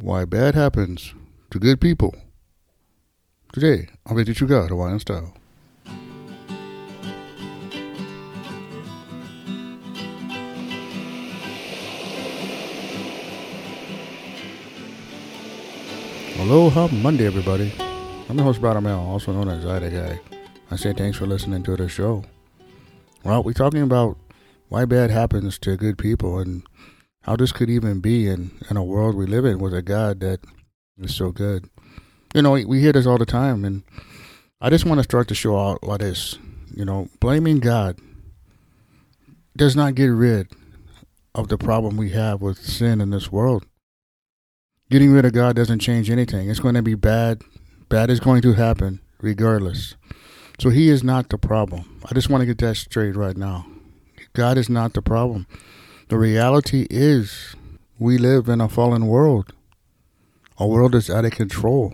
Why bad happens to good people. Today, on Veggie Chuga, Hawaiian style. Aloha Monday, everybody. I'm your host, Brother Mel, also known as Ida Guy. I say thanks for listening to the show. Well, we're talking about why bad happens to good people and how this could even be in, in a world we live in with a God that is so good. You know, we, hear this all the time, and I just want to start the show out like this. You know, blaming God does not get rid of the problem we have with sin in this world. Getting rid of God doesn't change anything. It's going to be bad. Bad is going to happen regardless. So He is not the problem. I just want to get that straight right now. God is not the problem. The reality is we live in a fallen world. A world that's out of control.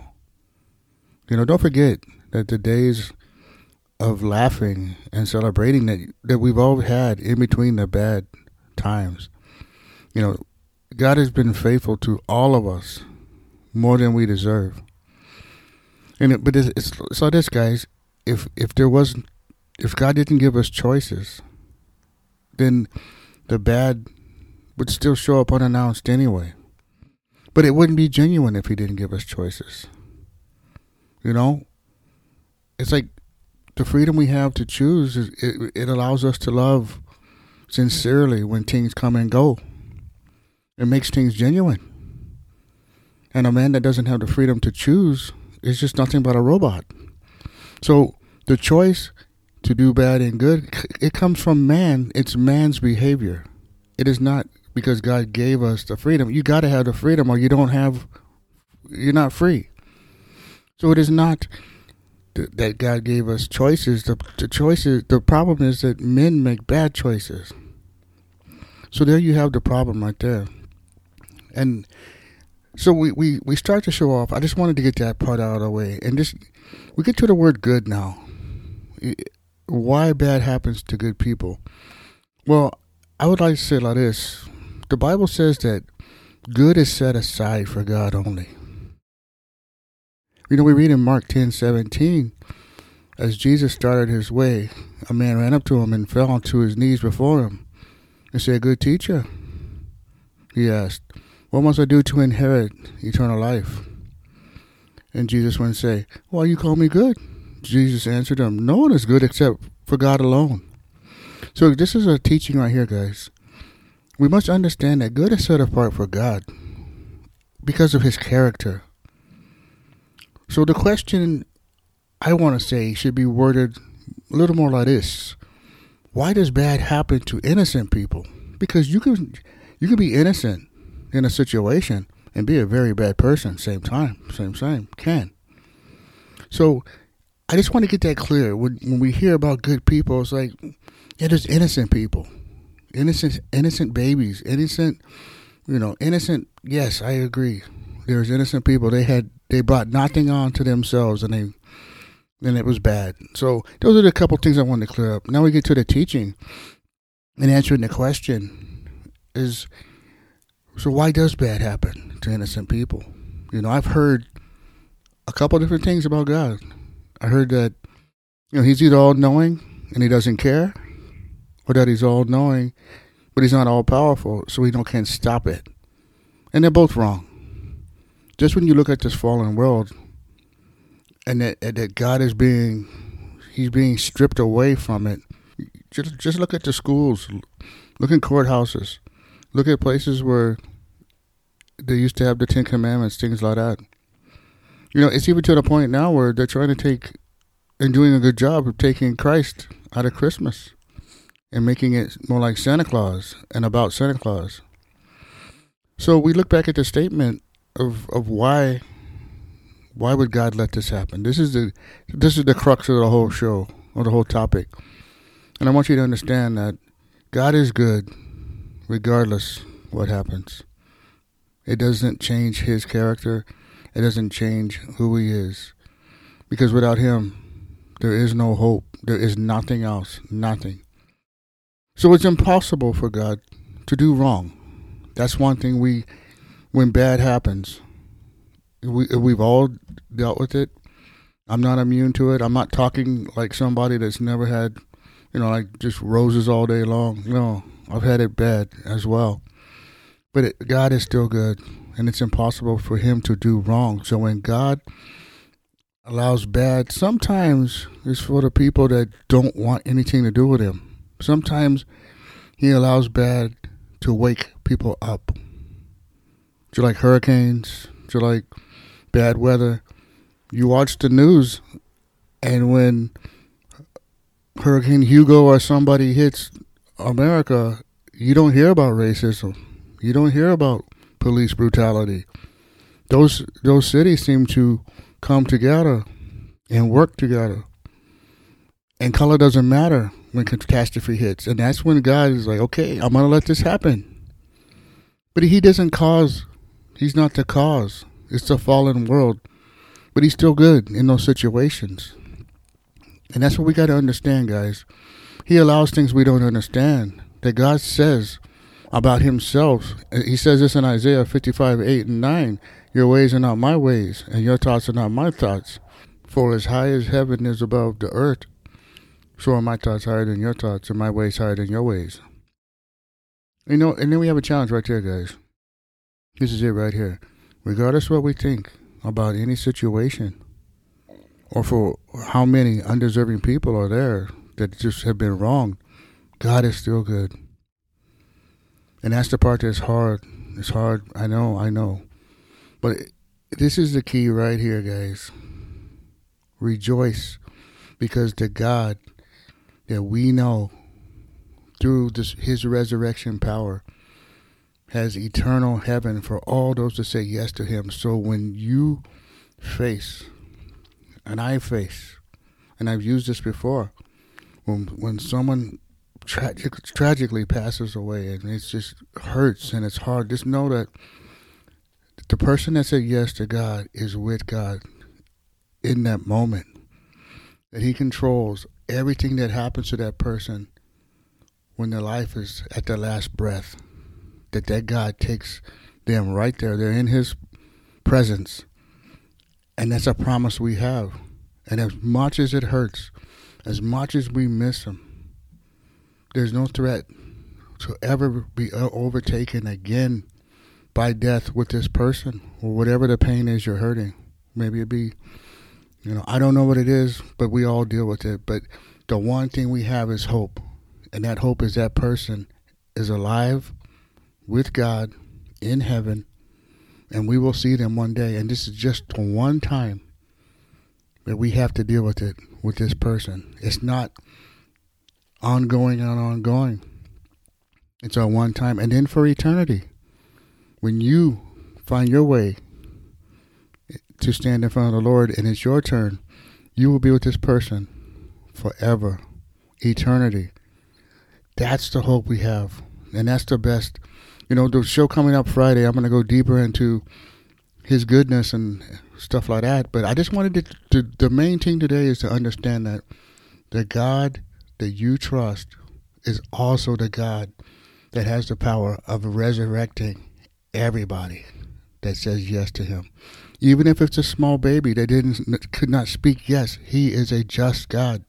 You know, don't forget that the days of laughing and celebrating that that we've all had in between the bad times. You know, God has been faithful to all of us more than we deserve. And it, but it's, it's so this guys, if if there wasn't if God didn't give us choices, then the bad would still show up unannounced anyway. But it wouldn't be genuine if he didn't give us choices. You know, it's like the freedom we have to choose. Is, it, it allows us to love sincerely when things come and go. It makes things genuine. And a man that doesn't have the freedom to choose is just nothing but a robot. So the choice to do bad and good, it comes from man. It's man's behavior. It is not because God gave us the freedom. You got to have the freedom or you don't have, you're not free. So it is not th- that God gave us choices. The, the choices, the problem is that men make bad choices. So there you have the problem right there. And so we, we, we start to show off. I just wanted to get that part out of the way. And just, we get to the word good now. Why bad happens to good people? Well, I would like to say like this. The Bible says that good is set aside for God only. You know, we read in Mark ten seventeen, as Jesus started his way, a man ran up to him and fell onto his knees before him and said, Good teacher. He asked, What must I do to inherit eternal life? And Jesus went and say, Why you call me good? Jesus answered him, No one is good except for God alone. So this is a teaching right here, guys. We must understand that good is set apart for God because of his character. So the question I want to say should be worded a little more like this. Why does bad happen to innocent people? Because you can you can be innocent in a situation and be a very bad person same time. Same same. Can. So I just want to get that clear. When when we hear about good people, it's like yeah, there's innocent people. Innocent innocent babies. Innocent you know, innocent yes, I agree. There's innocent people. They had they brought nothing on to themselves and they and it was bad. So those are the couple things I wanted to clear up. Now we get to the teaching and answering the question is so why does bad happen to innocent people? You know, I've heard a couple different things about God. I heard that you know he's either all knowing and he doesn't care, or that he's all knowing but he's not all powerful, so he don't can't stop it. And they're both wrong. Just when you look at this fallen world, and that, that God is being he's being stripped away from it. Just just look at the schools, look at courthouses, look at places where they used to have the Ten Commandments, things like that. You know, it's even to the point now where they're trying to take and doing a good job of taking Christ out of Christmas and making it more like Santa Claus and about Santa Claus. So we look back at the statement of, of why why would God let this happen? This is the this is the crux of the whole show or the whole topic. And I want you to understand that God is good regardless what happens. It doesn't change his character. It doesn't change who he is. Because without him, there is no hope. There is nothing else. Nothing. So it's impossible for God to do wrong. That's one thing we, when bad happens, We we've all dealt with it. I'm not immune to it. I'm not talking like somebody that's never had, you know, like just roses all day long. No, I've had it bad as well. But it, God is still good, and it's impossible for Him to do wrong. So when God allows bad, sometimes it's for the people that don't want anything to do with Him. Sometimes He allows bad to wake people up. Do you like hurricanes? Do you like bad weather? You watch the news, and when Hurricane Hugo or somebody hits America, you don't hear about racism. You don't hear about police brutality. Those those cities seem to come together and work together. And color doesn't matter when catastrophe hits. And that's when God is like, okay, I'm going to let this happen. But He doesn't cause, He's not the cause. It's a fallen world. But He's still good in those situations. And that's what we got to understand, guys. He allows things we don't understand that God says about Himself. Uh, he says this in Isaiah 55 8 and 9 Your ways are not my ways, and your thoughts are not my thoughts. For as high as heaven is above the earth, so are my thoughts higher than your thoughts, and my ways higher than your ways. You know, and then we have a challenge right there, guys. This is it right here. Regardless what we think about any situation, or for how many undeserving people are there that just have been wronged, God is still good. And that's the part that's hard. It's hard. I know, I know. But this is the key right here, guys. Rejoice because the God that we know through this, his resurrection power has eternal heaven for all those that say yes to him. So when you face, and I face, and I've used this before, when when someone tragic, tragically passes away and it just hurts and it's hard, just know that the person that said yes to God is with God in that moment. That He controls everything that happens to that person when their life is at their last breath. That that God takes them right there. They're in His presence. And that's a promise we have. And as much as it hurts, as much as we miss Him, there's no threat to ever be overtaken again by death with this person or whatever the pain is you're hurting. Maybe it be you know, I don't know what it is, but we all deal with it. But the one thing we have is hope. And that hope is that person is alive with God in heaven, and we will see them one day. And this is just one time that we have to deal with it with this person. It's not ongoing and ongoing. It's a one time. And then for eternity, when you find your way to stand in front of the Lord and it's your turn, you will be with this person forever, eternity. That's the hope we have. And that's the best. You know, the show coming up Friday, I'm going to go deeper into his goodness and stuff like that. But I just wanted to, to, the main thing today is to understand that the God that you trust is also the God that has the power of resurrecting everybody that says yes to him. Even if it's a small baby that didn't could not speak yes, he is a just God.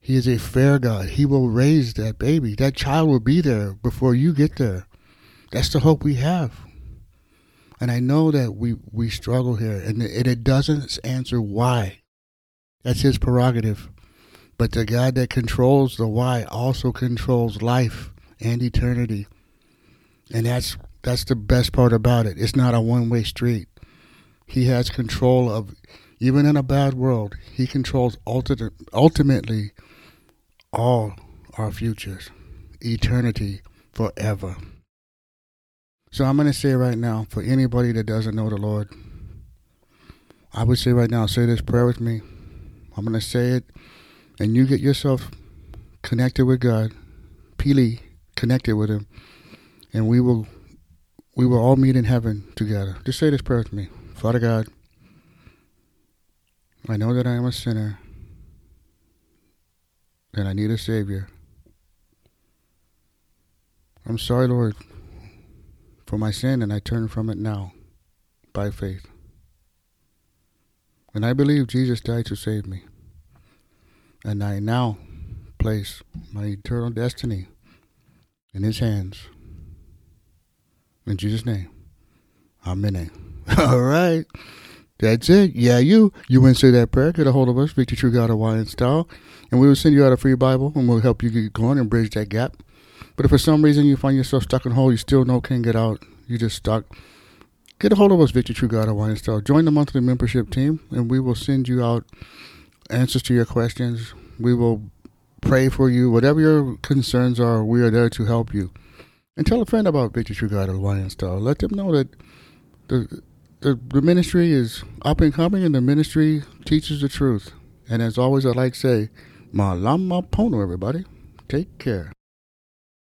He is a fair God. He will raise that baby. That child will be there before you get there. That's the hope we have. And I know that we, we struggle here, and it, it doesn't answer why. That's his prerogative. But the God that controls the why also controls life and eternity. And that's that's the best part about it. It's not a one way street. He has control of, even in a bad world, He controls ultimate, ultimately all our futures, eternity, forever. So I'm going to say right now, for anybody that doesn't know the Lord, I would say right now, say this prayer with me. I'm going to say it, and you get yourself connected with God, Pili, connected with Him, and we will we will all meet in heaven together. Just say this prayer with me. Father God, I know that I am a sinner and I need a Savior. I'm sorry, Lord, for my sin, and I turn from it now by faith. And I believe Jesus died to save me. And I now place my eternal destiny in his hands. In Jesus' name. Amen. All right. That's it. Yeah, you. You went say that prayer. Get a hold of us, Victory True God Hawaiian style. And we will send you out a free Bible and we'll help you get going and bridge that gap. But if for some reason you find yourself stuck in a hole, you still know can't get out, you just stuck, get a hold of us, Victory True God of Hawaiian style. Join the monthly membership team and we will send you out answers to your questions. We will pray for you. Whatever your concerns are, we are there to help you. And tell a friend about Victory True God of Hawaiian style. Let them know that the, the, the ministry is up and coming and the ministry teaches the truth. And as always, I like to say, Malama Pono, everybody. Take care.